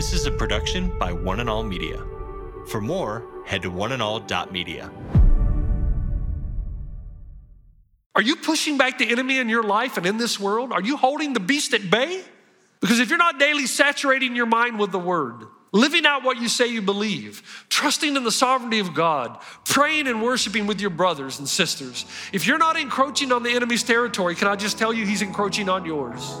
This is a production by One and All Media. For more, head to oneandall.media. Are you pushing back the enemy in your life and in this world? Are you holding the beast at bay? Because if you're not daily saturating your mind with the word, living out what you say you believe, trusting in the sovereignty of God, praying and worshiping with your brothers and sisters, if you're not encroaching on the enemy's territory, can I just tell you he's encroaching on yours?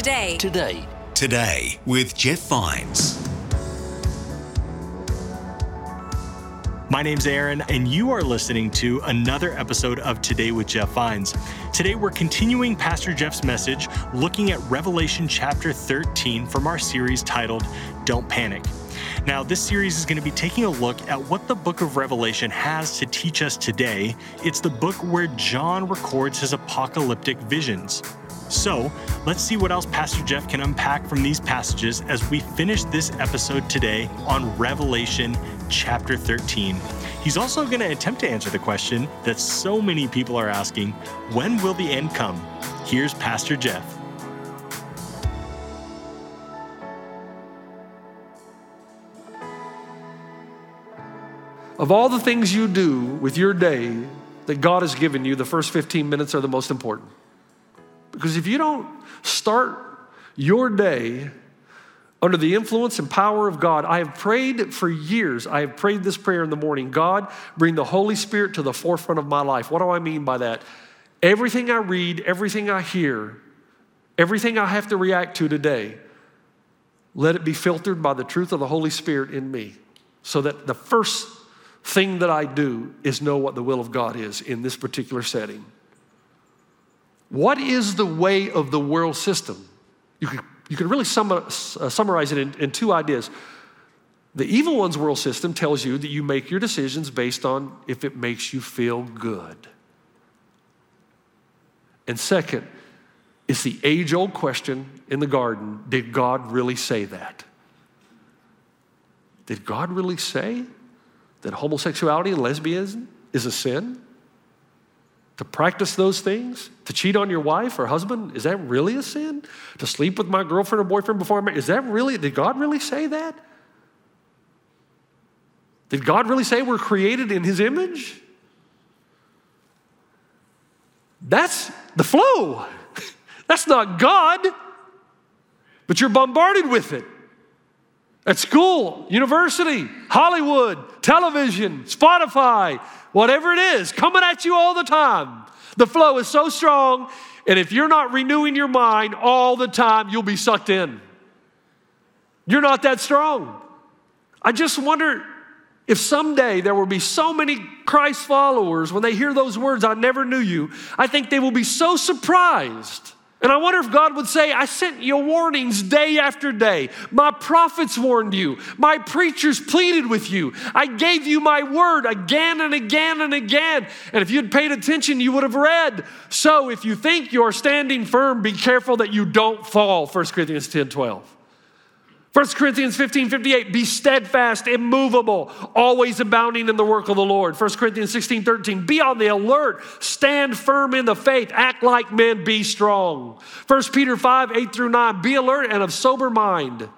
Today. Today. Today. Today with Jeff Vines. My name's Aaron, and you are listening to another episode of Today with Jeff Vines. Today, we're continuing Pastor Jeff's message, looking at Revelation chapter 13 from our series titled Don't Panic. Now, this series is going to be taking a look at what the book of Revelation has to teach us today. It's the book where John records his apocalyptic visions. So, let's see what else Pastor Jeff can unpack from these passages as we finish this episode today on Revelation chapter 13. He's also going to attempt to answer the question that so many people are asking when will the end come? Here's Pastor Jeff. Of all the things you do with your day that God has given you, the first 15 minutes are the most important. Because if you don't start your day under the influence and power of God, I have prayed for years. I have prayed this prayer in the morning God, bring the Holy Spirit to the forefront of my life. What do I mean by that? Everything I read, everything I hear, everything I have to react to today, let it be filtered by the truth of the Holy Spirit in me so that the first thing that I do is know what the will of God is in this particular setting. What is the way of the world system? You could, you could really sum, uh, summarize it in, in two ideas. The evil one's world system tells you that you make your decisions based on if it makes you feel good. And second, it's the age old question in the garden did God really say that? Did God really say that homosexuality and lesbianism is a sin? To practice those things? To cheat on your wife or husband? Is that really a sin? To sleep with my girlfriend or boyfriend before I'm married? Is that really, did God really say that? Did God really say we're created in His image? That's the flow. That's not God, but you're bombarded with it. At school, university, Hollywood, television, Spotify, whatever it is, coming at you all the time. The flow is so strong, and if you're not renewing your mind all the time, you'll be sucked in. You're not that strong. I just wonder if someday there will be so many Christ followers, when they hear those words, I never knew you, I think they will be so surprised. And I wonder if God would say, I sent you warnings day after day. My prophets warned you. My preachers pleaded with you. I gave you my word again and again and again. And if you'd paid attention, you would have read. So if you think you're standing firm, be careful that you don't fall. 1 Corinthians 10 12. 1 Corinthians 15, 58, be steadfast, immovable, always abounding in the work of the Lord. 1 Corinthians 16, 13, be on the alert, stand firm in the faith, act like men, be strong. 1 Peter 5, 8 through 9, be alert and of sober mind.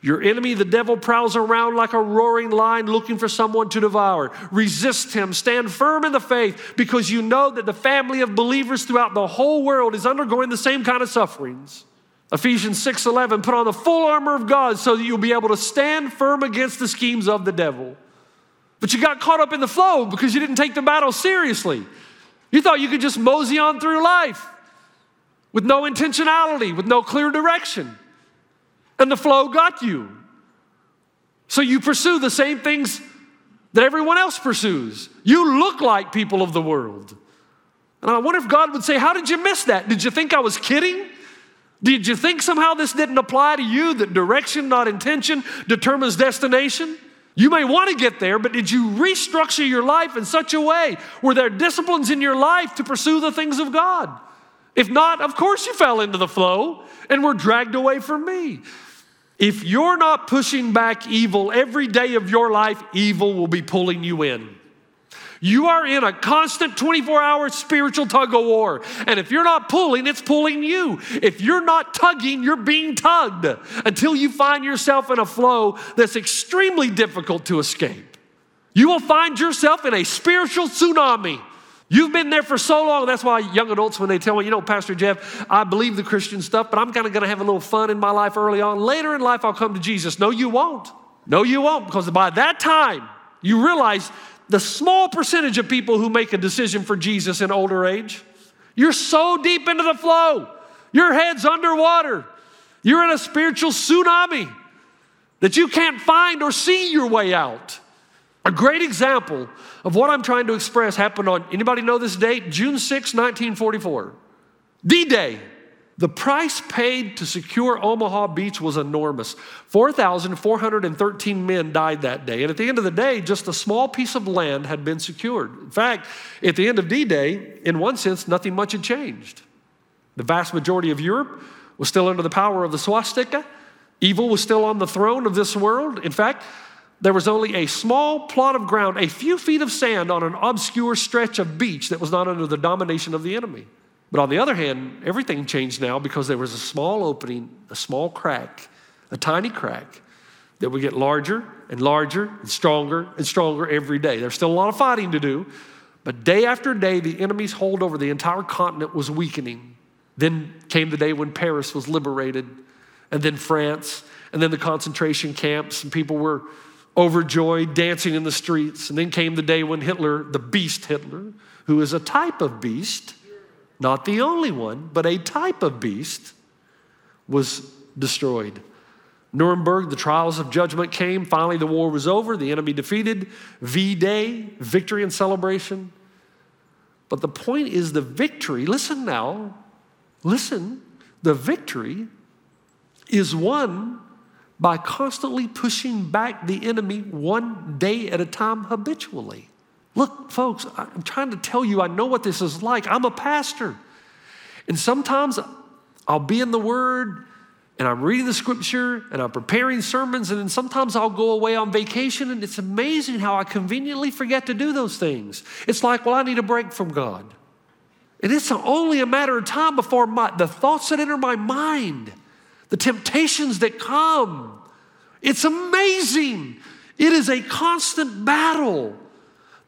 Your enemy, the devil, prowls around like a roaring lion looking for someone to devour. Resist him, stand firm in the faith, because you know that the family of believers throughout the whole world is undergoing the same kind of sufferings. Ephesians 6:11 put on the full armor of God so that you'll be able to stand firm against the schemes of the devil. But you got caught up in the flow because you didn't take the battle seriously. You thought you could just mosey on through life with no intentionality, with no clear direction. And the flow got you. So you pursue the same things that everyone else pursues. You look like people of the world. And I wonder if God would say, How did you miss that? Did you think I was kidding? Did you think somehow this didn't apply to you, that direction, not intention, determines destination? You may want to get there, but did you restructure your life in such a way Were there disciplines in your life to pursue the things of God? If not, of course you fell into the flow and were dragged away from me. If you're not pushing back evil every day of your life, evil will be pulling you in. You are in a constant 24 hour spiritual tug of war. And if you're not pulling, it's pulling you. If you're not tugging, you're being tugged until you find yourself in a flow that's extremely difficult to escape. You will find yourself in a spiritual tsunami. You've been there for so long. That's why young adults, when they tell me, you know, Pastor Jeff, I believe the Christian stuff, but I'm kind of going to have a little fun in my life early on. Later in life, I'll come to Jesus. No, you won't. No, you won't, because by that time, you realize the small percentage of people who make a decision for Jesus in older age, you're so deep into the flow, your head's underwater, you're in a spiritual tsunami that you can't find or see your way out. A great example of what I'm trying to express happened on, anybody know this date? June 6, 1944. D Day. The price paid to secure Omaha Beach was enormous. 4,413 men died that day. And at the end of the day, just a small piece of land had been secured. In fact, at the end of D Day, in one sense, nothing much had changed. The vast majority of Europe was still under the power of the swastika. Evil was still on the throne of this world. In fact, there was only a small plot of ground, a few feet of sand on an obscure stretch of beach that was not under the domination of the enemy. But on the other hand, everything changed now because there was a small opening, a small crack, a tiny crack that would get larger and larger and stronger and stronger every day. There's still a lot of fighting to do, but day after day, the enemy's hold over the entire continent was weakening. Then came the day when Paris was liberated, and then France, and then the concentration camps, and people were overjoyed, dancing in the streets. And then came the day when Hitler, the beast Hitler, who is a type of beast, not the only one, but a type of beast, was destroyed. Nuremberg, the trials of judgment came. Finally, the war was over, the enemy defeated. V Day, victory and celebration. But the point is the victory, listen now, listen, the victory is won by constantly pushing back the enemy one day at a time habitually. Look, folks, I'm trying to tell you, I know what this is like. I'm a pastor. And sometimes I'll be in the Word and I'm reading the scripture and I'm preparing sermons, and then sometimes I'll go away on vacation, and it's amazing how I conveniently forget to do those things. It's like, well, I need a break from God. And it's only a matter of time before my, the thoughts that enter my mind, the temptations that come. It's amazing. It is a constant battle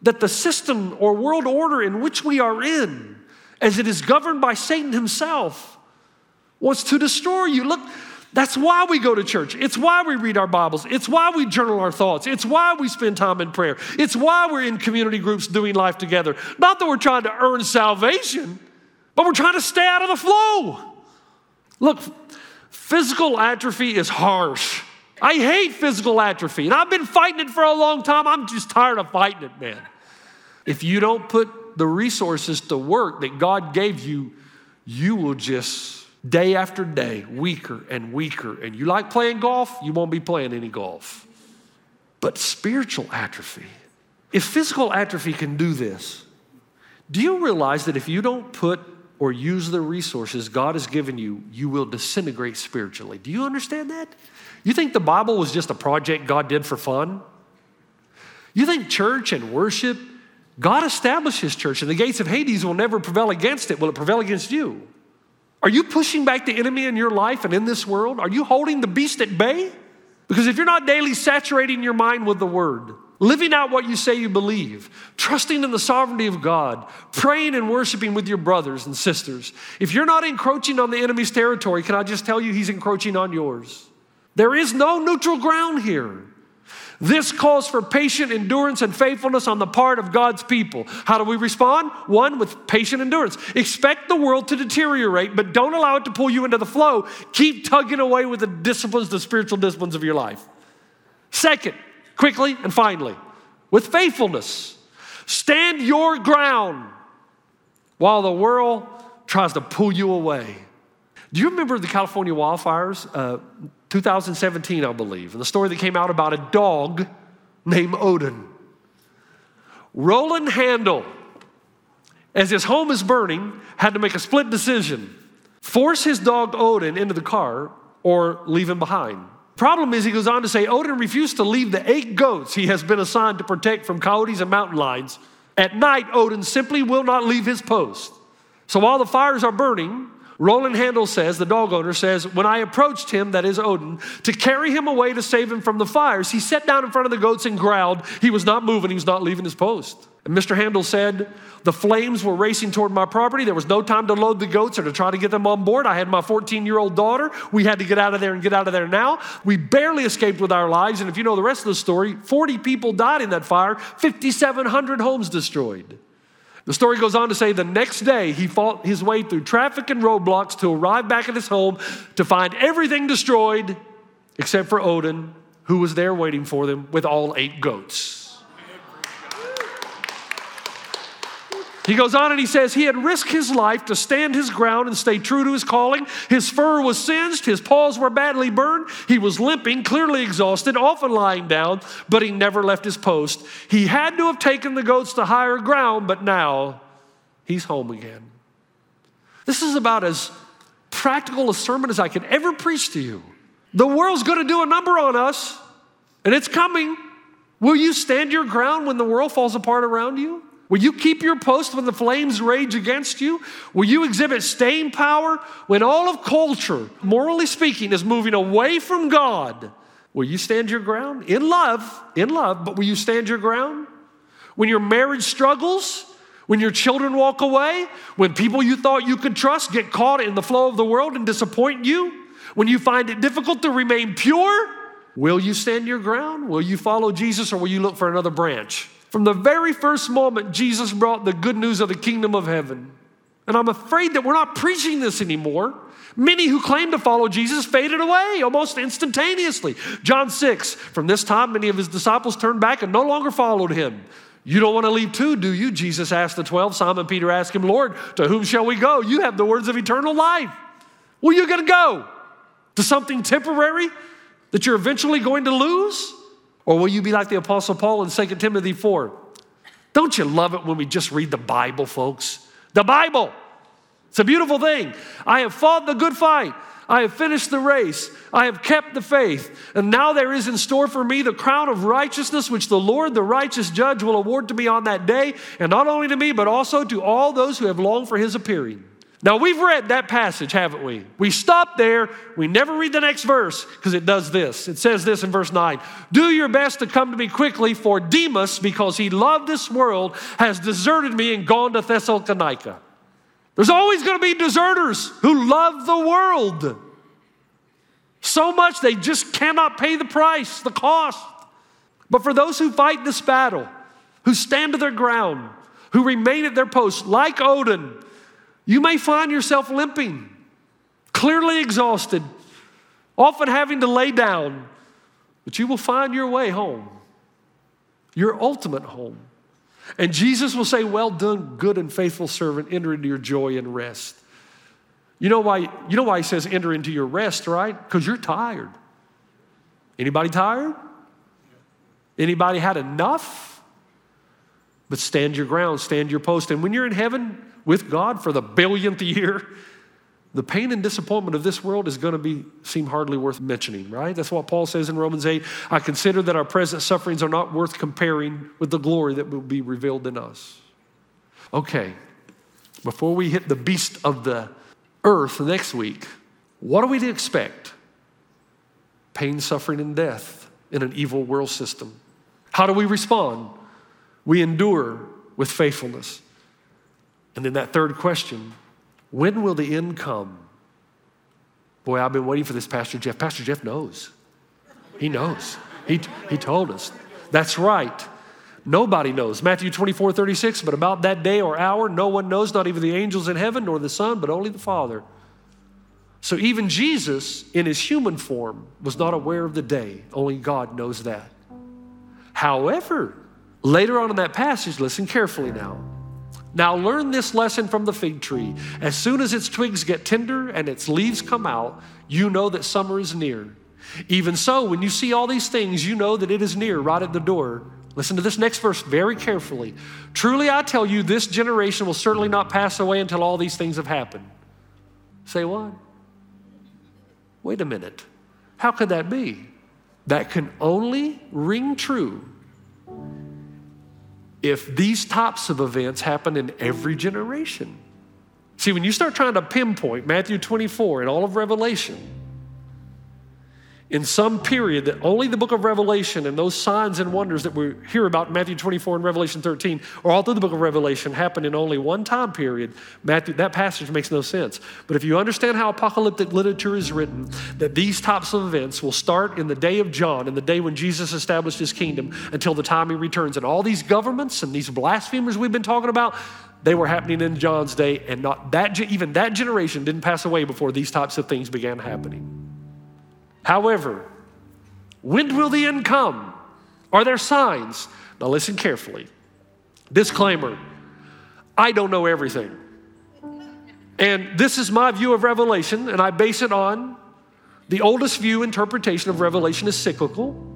that the system or world order in which we are in, as it is governed by Satan himself, wants to destroy you. Look, that's why we go to church. It's why we read our Bibles. It's why we journal our thoughts. It's why we spend time in prayer. It's why we're in community groups doing life together. Not that we're trying to earn salvation, but we're trying to stay out of the flow. Look, physical atrophy is harsh. I hate physical atrophy, and I've been fighting it for a long time. I'm just tired of fighting it, man. If you don't put the resources to work that God gave you, you will just day after day weaker and weaker. And you like playing golf, you won't be playing any golf. But spiritual atrophy, if physical atrophy can do this, do you realize that if you don't put or use the resources God has given you, you will disintegrate spiritually? Do you understand that? You think the Bible was just a project God did for fun? You think church and worship, God established His church, and the gates of Hades will never prevail against it. Will it prevail against you? Are you pushing back the enemy in your life and in this world? Are you holding the beast at bay? Because if you're not daily saturating your mind with the word, living out what you say you believe, trusting in the sovereignty of God, praying and worshiping with your brothers and sisters, if you're not encroaching on the enemy's territory, can I just tell you he's encroaching on yours? There is no neutral ground here. This calls for patient endurance and faithfulness on the part of God's people. How do we respond? One, with patient endurance. Expect the world to deteriorate, but don't allow it to pull you into the flow. Keep tugging away with the disciplines, the spiritual disciplines of your life. Second, quickly and finally, with faithfulness, stand your ground. while the world tries to pull you away. Do you remember the California wildfires? Uh, 2017, I believe, and the story that came out about a dog named Odin. Roland Hendel, as his home is burning, had to make a split decision force his dog Odin into the car or leave him behind. Problem is, he goes on to say Odin refused to leave the eight goats he has been assigned to protect from coyotes and mountain lions. At night, Odin simply will not leave his post. So while the fires are burning, Roland Hendel says, the dog owner says, when I approached him, that is Odin, to carry him away to save him from the fires, he sat down in front of the goats and growled. He was not moving, he was not leaving his post. And Mr. Hendel said, the flames were racing toward my property. There was no time to load the goats or to try to get them on board. I had my 14 year old daughter. We had to get out of there and get out of there now. We barely escaped with our lives. And if you know the rest of the story, 40 people died in that fire, 5,700 homes destroyed. The story goes on to say the next day he fought his way through traffic and roadblocks to arrive back at his home to find everything destroyed except for Odin, who was there waiting for them with all eight goats. He goes on and he says he had risked his life to stand his ground and stay true to his calling. His fur was singed, his paws were badly burned. He was limping, clearly exhausted, often lying down, but he never left his post. He had to have taken the goats to higher ground, but now he's home again. This is about as practical a sermon as I could ever preach to you. The world's going to do a number on us, and it's coming. Will you stand your ground when the world falls apart around you? Will you keep your post when the flames rage against you? Will you exhibit staying power when all of culture, morally speaking, is moving away from God? Will you stand your ground? In love, in love, but will you stand your ground? When your marriage struggles, when your children walk away, when people you thought you could trust get caught in the flow of the world and disappoint you, when you find it difficult to remain pure, will you stand your ground? Will you follow Jesus or will you look for another branch? From the very first moment, Jesus brought the good news of the kingdom of heaven. And I'm afraid that we're not preaching this anymore. Many who claim to follow Jesus faded away almost instantaneously. John 6, from this time, many of his disciples turned back and no longer followed him. You don't want to leave too, do you? Jesus asked the 12. Simon Peter asked him, Lord, to whom shall we go? You have the words of eternal life. Where are you going to go? To something temporary that you're eventually going to lose? Or will you be like the Apostle Paul in 2 Timothy 4? Don't you love it when we just read the Bible, folks? The Bible. It's a beautiful thing. I have fought the good fight. I have finished the race. I have kept the faith. And now there is in store for me the crown of righteousness, which the Lord, the righteous judge, will award to me on that day. And not only to me, but also to all those who have longed for his appearing. Now, we've read that passage, haven't we? We stop there. We never read the next verse because it does this. It says this in verse 9 Do your best to come to me quickly, for Demas, because he loved this world, has deserted me and gone to Thessalonica. There's always going to be deserters who love the world so much they just cannot pay the price, the cost. But for those who fight this battle, who stand to their ground, who remain at their post, like Odin, you may find yourself limping, clearly exhausted, often having to lay down, but you will find your way home, your ultimate home. And Jesus will say, Well done, good and faithful servant, enter into your joy and rest. You know why, you know why he says enter into your rest, right? Because you're tired. Anybody tired? Anybody had enough? But stand your ground, stand your post. And when you're in heaven, with God for the billionth year, the pain and disappointment of this world is going to be seem hardly worth mentioning, right? That's what Paul says in Romans 8. I consider that our present sufferings are not worth comparing with the glory that will be revealed in us. Okay, before we hit the beast of the earth next week, what are we to expect? Pain, suffering, and death in an evil world system. How do we respond? We endure with faithfulness. And then that third question when will the end come? Boy, I've been waiting for this, Pastor Jeff. Pastor Jeff knows. He knows. He, he told us. That's right. Nobody knows. Matthew 24, 36, but about that day or hour, no one knows, not even the angels in heaven, nor the Son, but only the Father. So even Jesus, in his human form, was not aware of the day. Only God knows that. However, later on in that passage, listen carefully now. Now learn this lesson from the fig tree. As soon as its twigs get tender and its leaves come out, you know that summer is near. Even so, when you see all these things, you know that it is near, right at the door. Listen to this next verse very carefully. Truly, I tell you, this generation will certainly not pass away until all these things have happened. Say what? Wait a minute. How could that be? That can only ring true if these types of events happen in every generation. See, when you start trying to pinpoint Matthew 24 and all of Revelation, in some period that only the book of Revelation and those signs and wonders that we hear about in Matthew 24 and Revelation 13, or all through the book of Revelation, happened in only one time period, Matthew, that passage makes no sense. But if you understand how apocalyptic literature is written, that these types of events will start in the day of John, in the day when Jesus established his kingdom, until the time he returns. And all these governments and these blasphemers we've been talking about, they were happening in John's day, and not that even that generation didn't pass away before these types of things began happening. However, when will the end come? Are there signs? Now, listen carefully. Disclaimer I don't know everything. And this is my view of Revelation, and I base it on the oldest view interpretation of Revelation is cyclical.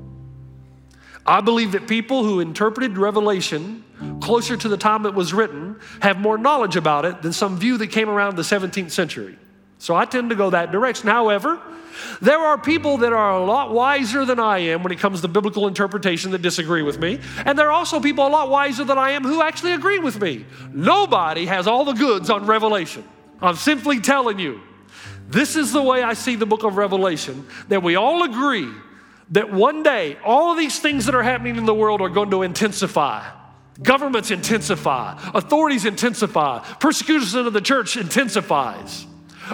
I believe that people who interpreted Revelation closer to the time it was written have more knowledge about it than some view that came around the 17th century. So I tend to go that direction. However, there are people that are a lot wiser than I am when it comes to biblical interpretation that disagree with me. And there are also people a lot wiser than I am who actually agree with me. Nobody has all the goods on Revelation. I'm simply telling you, this is the way I see the book of Revelation that we all agree that one day all of these things that are happening in the world are going to intensify. Governments intensify, authorities intensify, persecution of the church intensifies.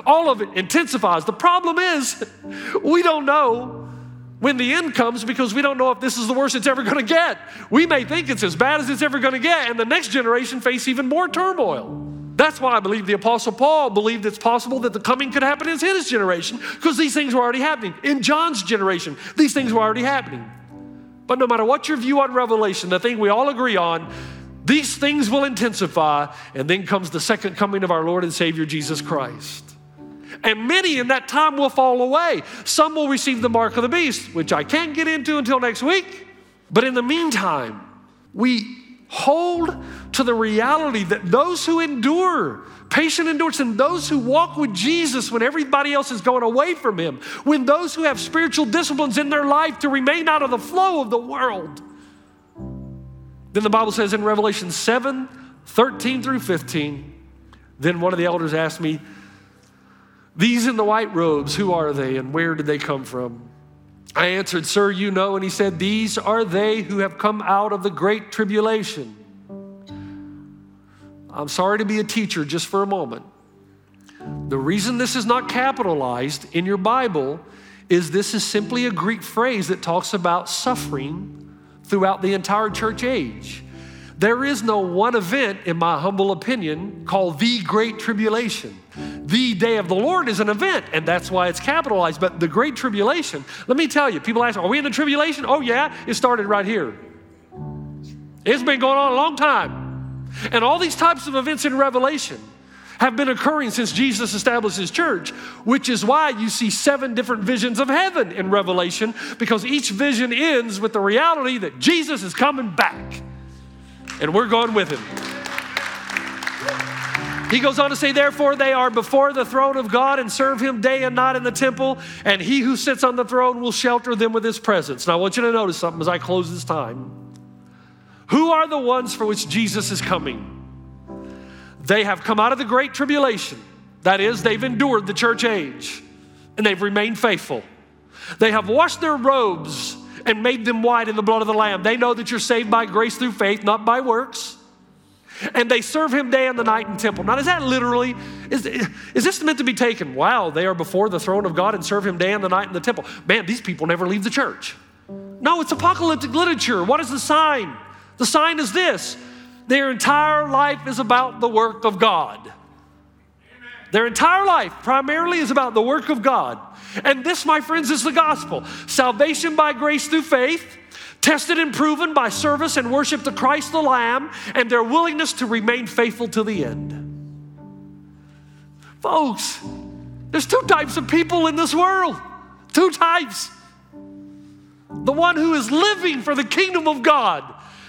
All of it intensifies. The problem is, we don't know when the end comes because we don't know if this is the worst it's ever going to get. We may think it's as bad as it's ever going to get, and the next generation face even more turmoil. That's why I believe the Apostle Paul believed it's possible that the coming could happen in his generation because these things were already happening. In John's generation, these things were already happening. But no matter what your view on Revelation, the thing we all agree on, these things will intensify, and then comes the second coming of our Lord and Savior Jesus Christ. And many in that time will fall away. Some will receive the mark of the beast, which I can't get into until next week. But in the meantime, we hold to the reality that those who endure, patient endurance, and those who walk with Jesus when everybody else is going away from Him, when those who have spiritual disciplines in their life to remain out of the flow of the world. Then the Bible says in Revelation 7 13 through 15, then one of the elders asked me, These in the white robes, who are they and where did they come from? I answered, Sir, you know. And he said, These are they who have come out of the great tribulation. I'm sorry to be a teacher just for a moment. The reason this is not capitalized in your Bible is this is simply a Greek phrase that talks about suffering throughout the entire church age. There is no one event, in my humble opinion, called the Great Tribulation. Day of the Lord is an event, and that's why it's capitalized. But the Great Tribulation, let me tell you, people ask, Are we in the tribulation? Oh, yeah, it started right here. It's been going on a long time. And all these types of events in Revelation have been occurring since Jesus established his church, which is why you see seven different visions of heaven in Revelation, because each vision ends with the reality that Jesus is coming back. And we're going with him. He goes on to say, Therefore, they are before the throne of God and serve him day and night in the temple, and he who sits on the throne will shelter them with his presence. Now, I want you to notice something as I close this time. Who are the ones for which Jesus is coming? They have come out of the great tribulation. That is, they've endured the church age and they've remained faithful. They have washed their robes and made them white in the blood of the Lamb. They know that you're saved by grace through faith, not by works. And they serve him day and the night in temple. Now, is that literally, is, is this meant to be taken? Wow, they are before the throne of God and serve him day and the night in the temple. Man, these people never leave the church. No, it's apocalyptic literature. What is the sign? The sign is this their entire life is about the work of God. Their entire life primarily is about the work of God. And this, my friends, is the gospel salvation by grace through faith, tested and proven by service and worship to Christ the Lamb, and their willingness to remain faithful to the end. Folks, there's two types of people in this world. Two types. The one who is living for the kingdom of God.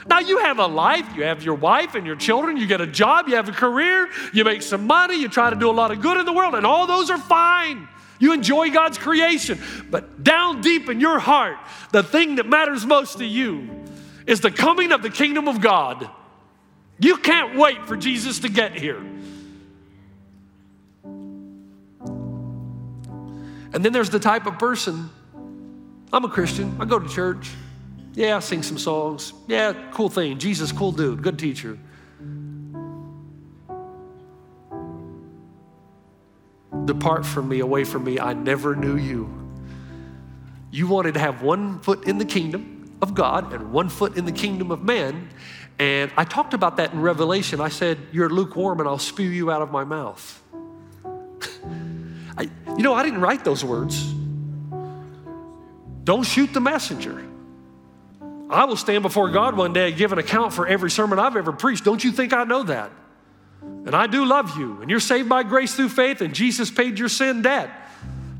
Now, you have a life, you have your wife and your children, you get a job, you have a career, you make some money, you try to do a lot of good in the world, and all those are fine. You enjoy God's creation. But down deep in your heart, the thing that matters most to you is the coming of the kingdom of God. You can't wait for Jesus to get here. And then there's the type of person I'm a Christian, I go to church. Yeah, I sing some songs. Yeah, cool thing. Jesus, cool dude, good teacher. Depart from me, away from me. I never knew you. You wanted to have one foot in the kingdom of God and one foot in the kingdom of man. And I talked about that in Revelation. I said, You're lukewarm and I'll spew you out of my mouth. I, you know, I didn't write those words. Don't shoot the messenger. I will stand before God one day and give an account for every sermon I've ever preached. Don't you think I know that? And I do love you, and you're saved by grace through faith, and Jesus paid your sin debt.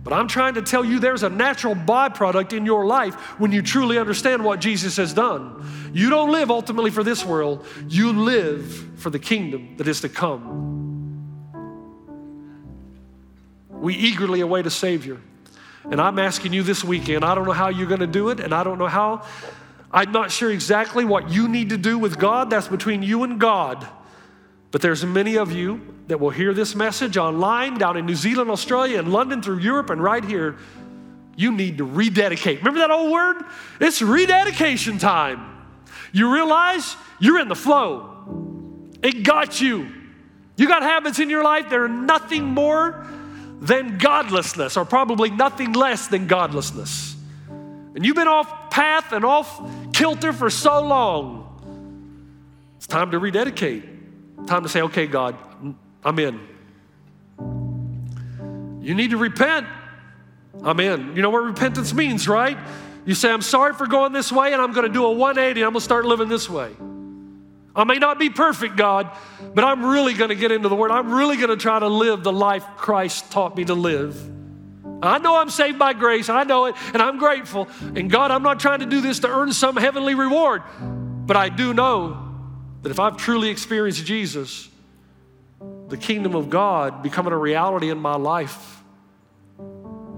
But I'm trying to tell you there's a natural byproduct in your life when you truly understand what Jesus has done. You don't live ultimately for this world, you live for the kingdom that is to come. We eagerly await a Savior. And I'm asking you this weekend, I don't know how you're going to do it, and I don't know how. I'm not sure exactly what you need to do with God. That's between you and God. But there's many of you that will hear this message online down in New Zealand, Australia, and London through Europe and right here. You need to rededicate. Remember that old word? It's rededication time. You realize you're in the flow. It got you. You got habits in your life that are nothing more than godlessness, or probably nothing less than godlessness. And you've been off path and off kilter for so long. It's time to rededicate. Time to say, okay, God, I'm in. You need to repent. I'm in. You know what repentance means, right? You say, I'm sorry for going this way, and I'm going to do a 180, I'm going to start living this way. I may not be perfect, God, but I'm really going to get into the Word. I'm really going to try to live the life Christ taught me to live. I know I'm saved by grace, I know it, and I'm grateful. And God, I'm not trying to do this to earn some heavenly reward, but I do know that if I've truly experienced Jesus, the kingdom of God becoming a reality in my life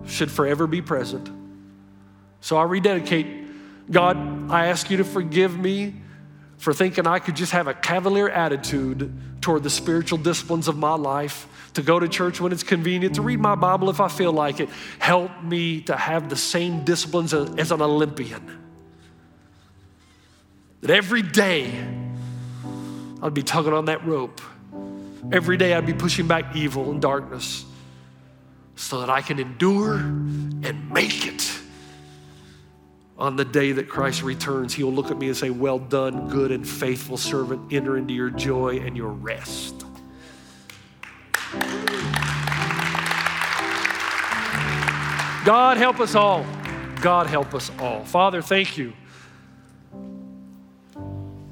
should forever be present. So I rededicate. God, I ask you to forgive me for thinking I could just have a cavalier attitude toward the spiritual disciplines of my life, to go to church when it's convenient, to read my Bible if I feel like it. Help me to have the same disciplines as, an Olympian. That every day I'd be tugging on that rope. Every day I'd be pushing back evil and darkness so that I can endure and make it. On the day that Christ returns, He will look at me and say, Well done, good and faithful servant. Enter into your joy and your rest. God help us all. God help us all. Father, thank you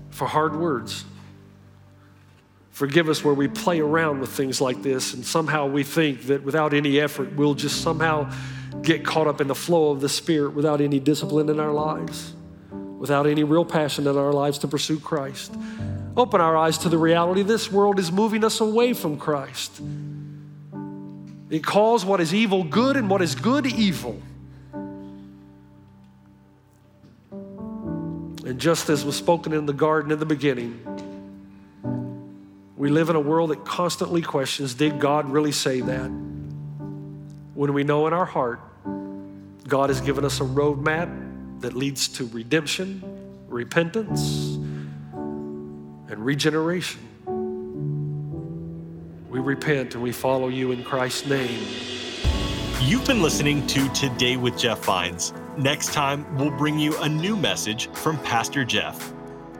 for hard words. Forgive us where we play around with things like this and somehow we think that without any effort we'll just somehow get caught up in the flow of the Spirit without any discipline in our lives, without any real passion in our lives to pursue Christ. Open our eyes to the reality this world is moving us away from Christ. It calls what is evil good and what is good evil. And just as was spoken in the garden in the beginning, we live in a world that constantly questions did God really say that? When we know in our heart God has given us a roadmap that leads to redemption, repentance, and regeneration. We repent and we follow you in Christ's name. You've been listening to Today with Jeff Vines. Next time, we'll bring you a new message from Pastor Jeff.